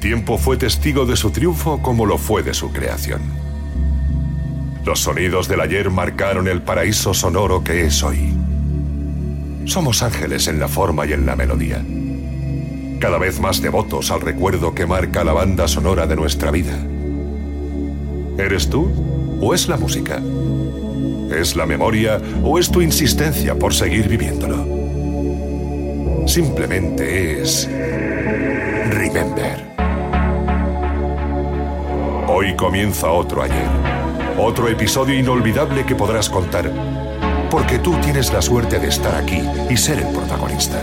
tiempo fue testigo de su triunfo como lo fue de su creación. Los sonidos del ayer marcaron el paraíso sonoro que es hoy. Somos ángeles en la forma y en la melodía. Cada vez más devotos al recuerdo que marca la banda sonora de nuestra vida. ¿Eres tú o es la música? ¿Es la memoria o es tu insistencia por seguir viviéndolo? Simplemente es... Remember. Hoy comienza otro ayer. Otro episodio inolvidable que podrás contar. Porque tú tienes la suerte de estar aquí y ser el protagonista.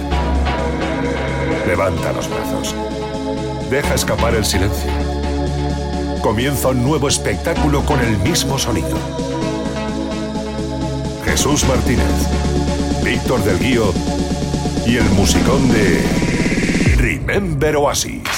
Levanta los brazos. Deja escapar el silencio. Comienza un nuevo espectáculo con el mismo sonido. Jesús Martínez, Víctor del Guío y el musicón de Remember Oasis.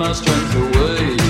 my strength away.